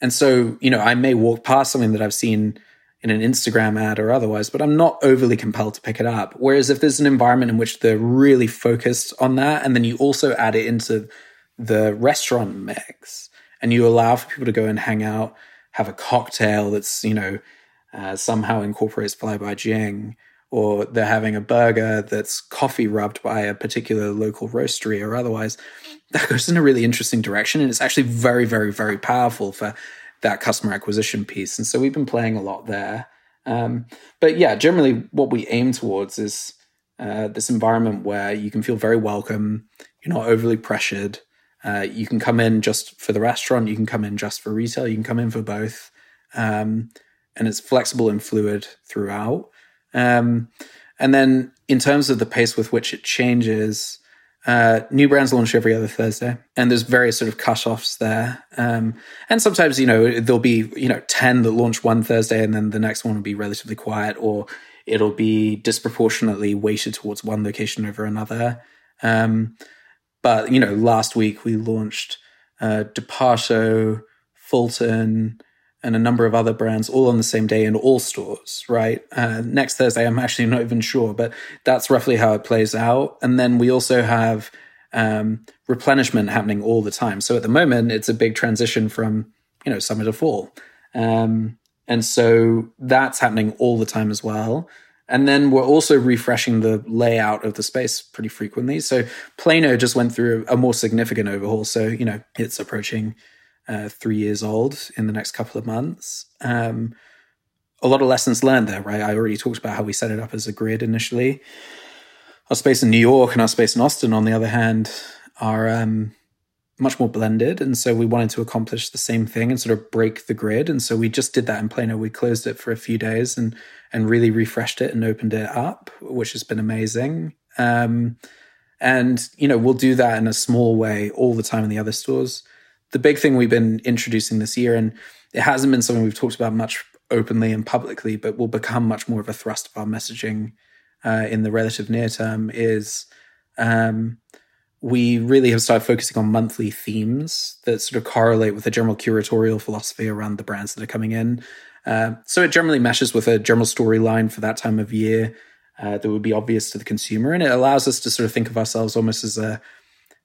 and so, you know, I may walk past something that I've seen in an Instagram ad or otherwise, but I'm not overly compelled to pick it up. Whereas if there's an environment in which they're really focused on that, and then you also add it into the restaurant mix and you allow for people to go and hang out, have a cocktail that's, you know, uh, somehow incorporates Fly by Jing, or they're having a burger that's coffee rubbed by a particular local roastery or otherwise, that goes in a really interesting direction. And it's actually very, very, very powerful for that customer acquisition piece. And so we've been playing a lot there. Um, but yeah, generally what we aim towards is uh, this environment where you can feel very welcome, you're not overly pressured. Uh, you can come in just for the restaurant, you can come in just for retail, you can come in for both. Um, and it's flexible and fluid throughout. Um, and then in terms of the pace with which it changes, uh, new brands launch every other Thursday, and there's various sort of cut-offs there. Um, and sometimes, you know, there'll be you know ten that launch one Thursday, and then the next one will be relatively quiet, or it'll be disproportionately weighted towards one location over another. Um, but you know, last week we launched uh, Departo, Fulton, and a number of other brands all on the same day in all stores, right? Uh, next Thursday, I'm actually not even sure, but that's roughly how it plays out. And then we also have um, replenishment happening all the time. So at the moment, it's a big transition from, you know, summer to fall. Um, and so that's happening all the time as well. And then we're also refreshing the layout of the space pretty frequently. So Plano just went through a more significant overhaul. So, you know, it's approaching uh, three years old in the next couple of months. Um, a lot of lessons learned there, right? I already talked about how we set it up as a grid initially. Our space in New York and our space in Austin, on the other hand, are um, much more blended. And so we wanted to accomplish the same thing and sort of break the grid. And so we just did that in Plano. We closed it for a few days and and really refreshed it and opened it up, which has been amazing. Um, and you know we'll do that in a small way all the time in the other stores the big thing we've been introducing this year, and it hasn't been something we've talked about much openly and publicly, but will become much more of a thrust of our messaging uh, in the relative near term, is um, we really have started focusing on monthly themes that sort of correlate with a general curatorial philosophy around the brands that are coming in. Uh, so it generally meshes with a general storyline for that time of year uh, that would be obvious to the consumer, and it allows us to sort of think of ourselves almost as a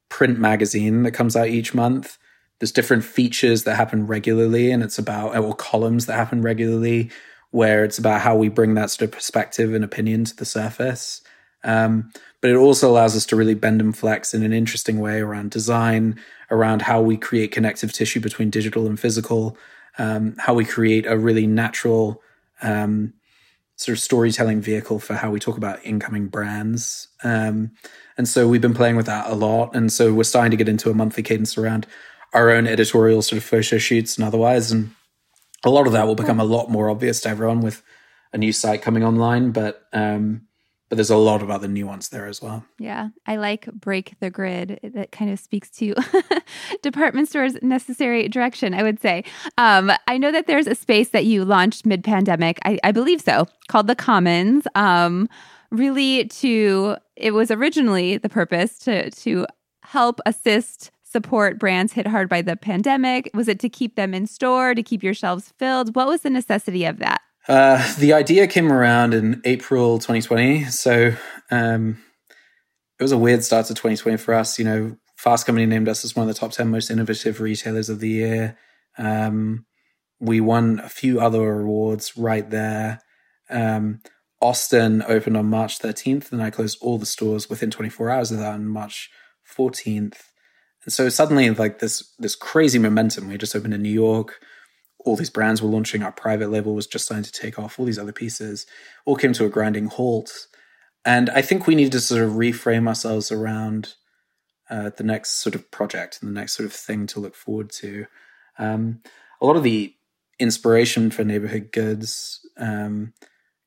print magazine that comes out each month there's different features that happen regularly and it's about or columns that happen regularly where it's about how we bring that sort of perspective and opinion to the surface. Um, but it also allows us to really bend and flex in an interesting way around design around how we create connective tissue between digital and physical um, how we create a really natural um, sort of storytelling vehicle for how we talk about incoming brands. Um, and so we've been playing with that a lot and so we're starting to get into a monthly cadence around our own editorial sort of photo shoots and otherwise. And a lot of that will become a lot more obvious to everyone with a new site coming online. But um, but there's a lot of other nuance there as well. Yeah, I like break the grid. That kind of speaks to department stores' necessary direction. I would say. Um, I know that there's a space that you launched mid pandemic. I, I, believe so, called the Commons. Um, really, to it was originally the purpose to to help assist support brands hit hard by the pandemic? Was it to keep them in store, to keep your shelves filled? What was the necessity of that? Uh, the idea came around in April 2020. So um, it was a weird start to 2020 for us. You know, Fast Company named us as one of the top 10 most innovative retailers of the year. Um, we won a few other awards right there. Um, Austin opened on March 13th, and I closed all the stores within 24 hours of that on March 14th. And so suddenly, like this this crazy momentum. We just opened in New York. All these brands were launching. Our private label was just starting to take off. All these other pieces all came to a grinding halt. And I think we needed to sort of reframe ourselves around uh, the next sort of project and the next sort of thing to look forward to. Um, a lot of the inspiration for neighborhood goods um,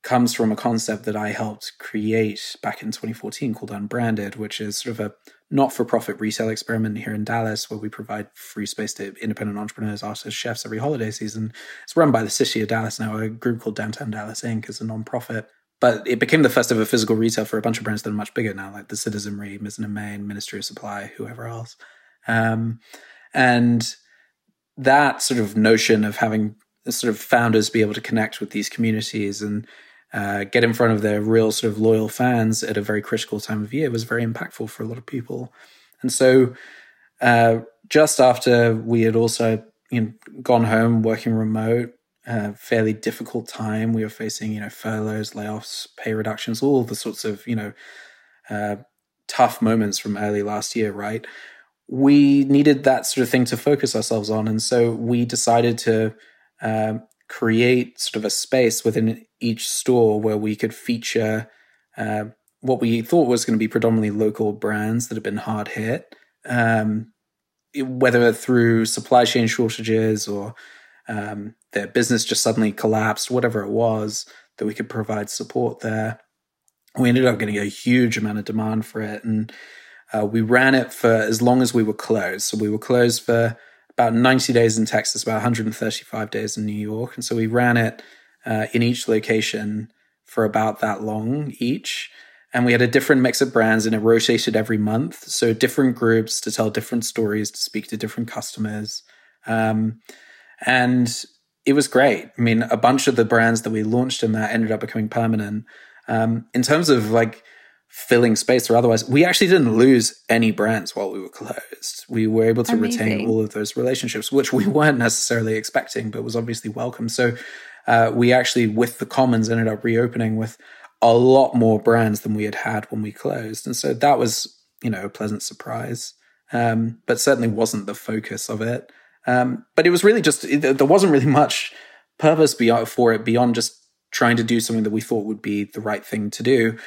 comes from a concept that I helped create back in 2014 called Unbranded, which is sort of a not for profit retail experiment here in Dallas where we provide free space to independent entrepreneurs, artists, chefs every holiday season. It's run by the city of Dallas now, a group called Downtown Dallas Inc. is a non-profit. But it became the first ever physical retail for a bunch of brands that are much bigger now, like the Citizenry, Mizzen & Main, Ministry of Supply, whoever else. Um, and that sort of notion of having sort of founders be able to connect with these communities and uh, get in front of their real sort of loyal fans at a very critical time of year was very impactful for a lot of people. And so, uh, just after we had also you know, gone home working remote, uh, fairly difficult time. We were facing, you know, furloughs, layoffs, pay reductions, all the sorts of, you know, uh, tough moments from early last year, right? We needed that sort of thing to focus ourselves on. And so we decided to uh, create sort of a space within each store where we could feature uh, what we thought was going to be predominantly local brands that have been hard hit, um, whether through supply chain shortages or um, their business just suddenly collapsed, whatever it was, that we could provide support there. We ended up getting a huge amount of demand for it, and Uh, we ran it for as long as we were closed. So we were closed for about 90 days in Texas, about 135 days in New York. And so we ran it uh, in each location for about that long each. And we had a different mix of brands and it rotated every month. So different groups to tell different stories, to speak to different customers. Um, and it was great. I mean, a bunch of the brands that we launched in that ended up becoming permanent. Um, in terms of like filling space or otherwise, we actually didn't lose any brands while we were closed. We were able to Amazing. retain all of those relationships, which we weren't necessarily expecting, but was obviously welcome. So uh, we actually, with the Commons, ended up reopening with a lot more brands than we had had when we closed, and so that was, you know, a pleasant surprise. Um, but certainly wasn't the focus of it. Um, but it was really just there wasn't really much purpose beyond for it beyond just trying to do something that we thought would be the right thing to do.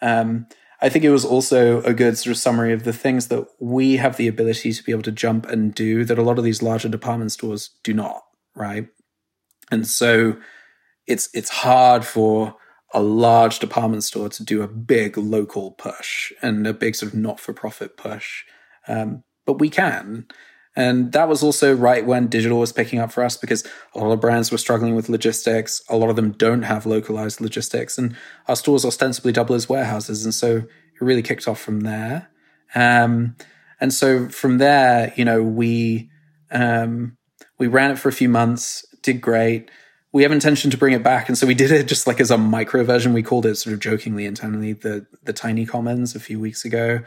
Um, I think it was also a good sort of summary of the things that we have the ability to be able to jump and do that a lot of these larger department stores do not, right? And so it's it's hard for a large department store to do a big local push and a big sort of not for profit push. Um, but we can. And that was also right when digital was picking up for us because a lot of brands were struggling with logistics. A lot of them don't have localized logistics, and our stores ostensibly double as warehouses. And so it really kicked off from there. Um, and so from there, you know, we um, we ran it for a few months, did great. We have intention to bring it back, and so we did it just like as a micro version. We called it sort of jokingly internally the the Tiny Commons a few weeks ago,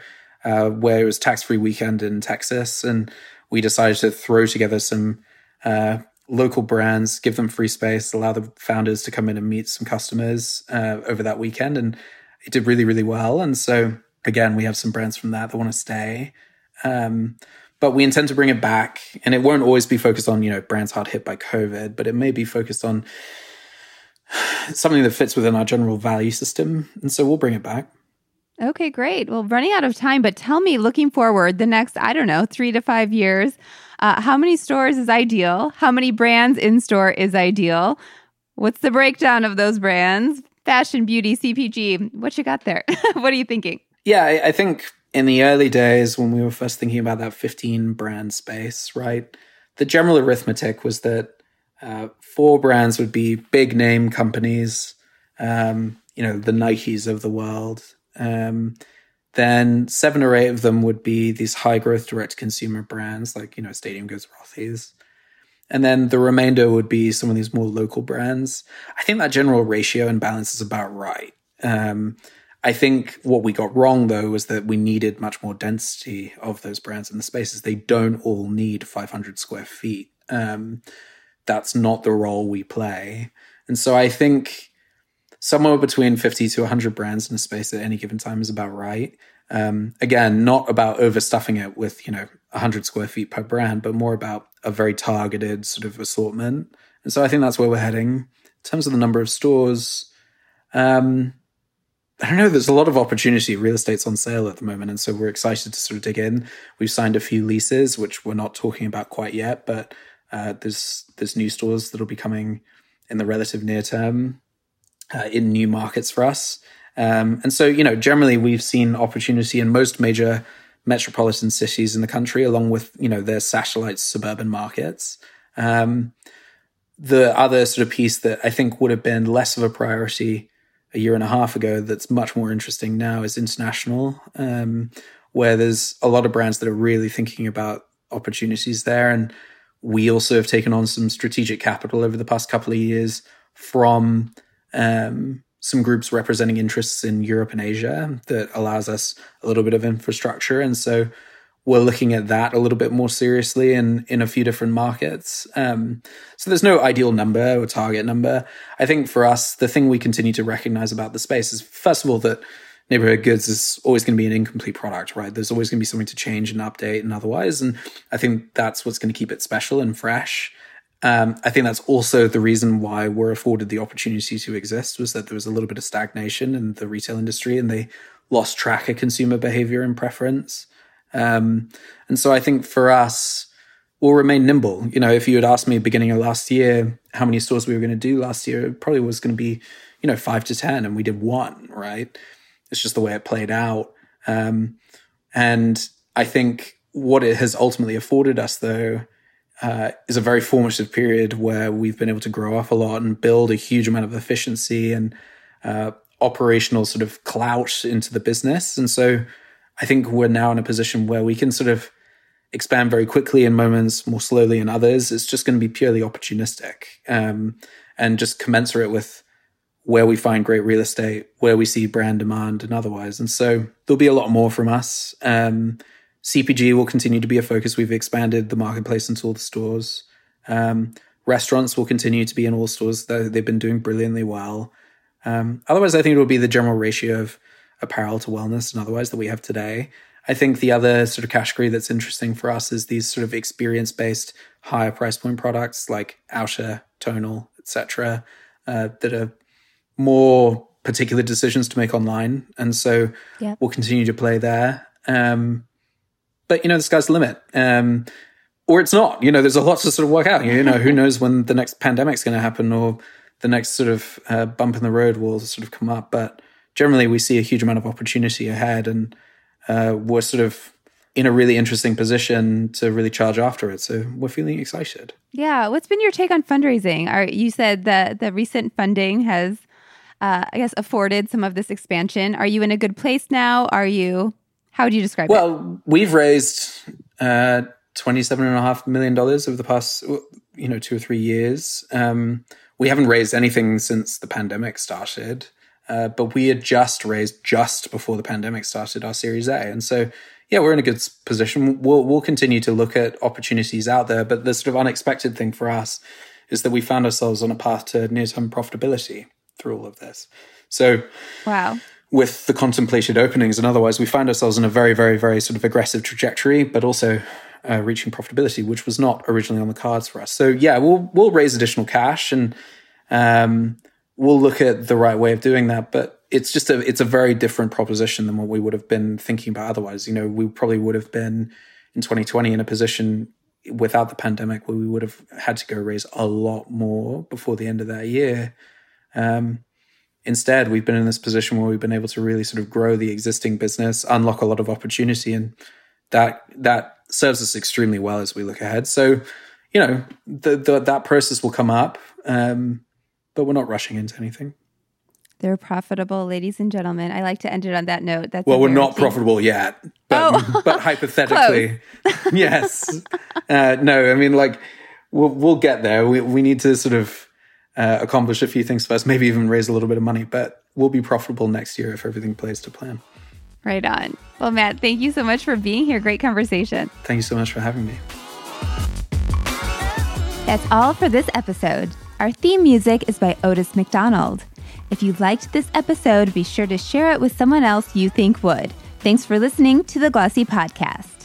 uh, where it was tax free weekend in Texas, and we decided to throw together some uh, local brands, give them free space, allow the founders to come in and meet some customers uh, over that weekend. And it did really, really well. And so, again, we have some brands from that that want to stay. Um, but we intend to bring it back. And it won't always be focused on, you know, brands hard hit by COVID, but it may be focused on something that fits within our general value system. And so we'll bring it back. Okay, great. Well, running out of time, but tell me, looking forward, the next, I don't know, three to five years, uh, how many stores is ideal? How many brands in store is ideal? What's the breakdown of those brands? Fashion, beauty, CPG. What you got there? what are you thinking? Yeah, I, I think in the early days when we were first thinking about that 15 brand space, right? The general arithmetic was that uh, four brands would be big name companies, um, you know, the Nikes of the world, um, then seven or eight of them would be these high growth direct consumer brands like, you know, Stadium Goods, Rothy's. And then the remainder would be some of these more local brands. I think that general ratio and balance is about right. Um, I think what we got wrong though was that we needed much more density of those brands in the spaces. They don't all need 500 square feet. Um, that's not the role we play. And so I think somewhere between 50 to 100 brands in a space at any given time is about right. Um, again, not about overstuffing it with, you know, 100 square feet per brand, but more about a very targeted sort of assortment. And so I think that's where we're heading. In terms of the number of stores, um, I don't know, there's a lot of opportunity. Real estate's on sale at the moment. And so we're excited to sort of dig in. We've signed a few leases, which we're not talking about quite yet, but uh, there's there's new stores that'll be coming in the relative near term uh, in new markets for us. Um, and so, you know, generally we've seen opportunity in most major metropolitan cities in the country, along with, you know, their satellite suburban markets. Um, the other sort of piece that I think would have been less of a priority a year and a half ago that's much more interesting now is international, um, where there's a lot of brands that are really thinking about opportunities there. And we also have taken on some strategic capital over the past couple of years from um, some groups representing interests in Europe and Asia that allows us a little bit of infrastructure. And so we're looking at that a little bit more seriously in, in a few different markets. Um, so there's no ideal number or target number. I think for us, the thing we continue to recognize about the space is, first of all, that neighborhood goods is always going to be an incomplete product, right? There's always going to be something to change and update and otherwise. And I think that's what's going to keep it special and fresh. Um, I think that's also the reason why we're afforded the opportunity to exist was that there was a little bit of stagnation in the retail industry and they lost track of consumer behavior and preference. Um, and so I think for us, we'll remain nimble. You know, if you had asked me beginning of last year how many stores we were going to do last year, it probably was going to be, you know, five to 10, and we did one, right? It's just the way it played out. Um, And I think what it has ultimately afforded us, though, uh, is a very formative period where we've been able to grow up a lot and build a huge amount of efficiency and uh, operational sort of clout into the business. And so I think we're now in a position where we can sort of expand very quickly in moments, more slowly in others. It's just going to be purely opportunistic um, and just commensurate with where we find great real estate, where we see brand demand, and otherwise. And so there'll be a lot more from us. Um, CPG will continue to be a focus. We've expanded the marketplace into all the stores. Um, restaurants will continue to be in all stores. They've been doing brilliantly well. Um, otherwise, I think it will be the general ratio of apparel to wellness and otherwise that we have today. I think the other sort of category that's interesting for us is these sort of experience based higher price point products like outer, tonal, etc., uh, that are more particular decisions to make online. And so yep. we'll continue to play there. Um, but you know, the sky's the limit. Um, or it's not. You know, there's a lot to sort of work out. You know, who knows when the next pandemic's going to happen or the next sort of uh, bump in the road will sort of come up. But generally, we see a huge amount of opportunity ahead, and uh, we're sort of in a really interesting position to really charge after it. So we're feeling excited. Yeah. What's been your take on fundraising? Are, you said that the recent funding has, uh, I guess, afforded some of this expansion. Are you in a good place now? Are you how would you describe well, it? Well, we've raised uh, $27.5 million over the past, you know, two or three years. Um, we haven't raised anything since the pandemic started, uh, but we had just raised just before the pandemic started our Series A. And so, yeah, we're in a good position. We'll, we'll continue to look at opportunities out there, but the sort of unexpected thing for us is that we found ourselves on a path to near term profitability through all of this. So, wow with the contemplated openings and otherwise, we find ourselves in a very, very, very sort of aggressive trajectory, but also uh, reaching profitability, which was not originally on the cards for us. So yeah, we'll we'll raise additional cash and um, we'll look at the right way of doing that. But it's just a it's a very different proposition than what we would have been thinking about otherwise. You know, we probably would have been in 2020 in a position without the pandemic where we would have had to go raise a lot more before the end of that year. Um, instead, we've been in this position where we've been able to really sort of grow the existing business, unlock a lot of opportunity, and that that serves us extremely well as we look ahead. So, you know, the, the, that process will come up, um, but we're not rushing into anything. They're profitable, ladies and gentlemen. I like to end it on that note. That's well, we're not profitable yet, but oh. but hypothetically, yes. Uh, no, I mean, like we'll we'll get there. We we need to sort of uh, accomplish a few things first, maybe even raise a little bit of money, but we'll be profitable next year if everything plays to plan. Right on. Well, Matt, thank you so much for being here. Great conversation. Thank you so much for having me. That's all for this episode. Our theme music is by Otis McDonald. If you liked this episode, be sure to share it with someone else you think would. Thanks for listening to the Glossy Podcast.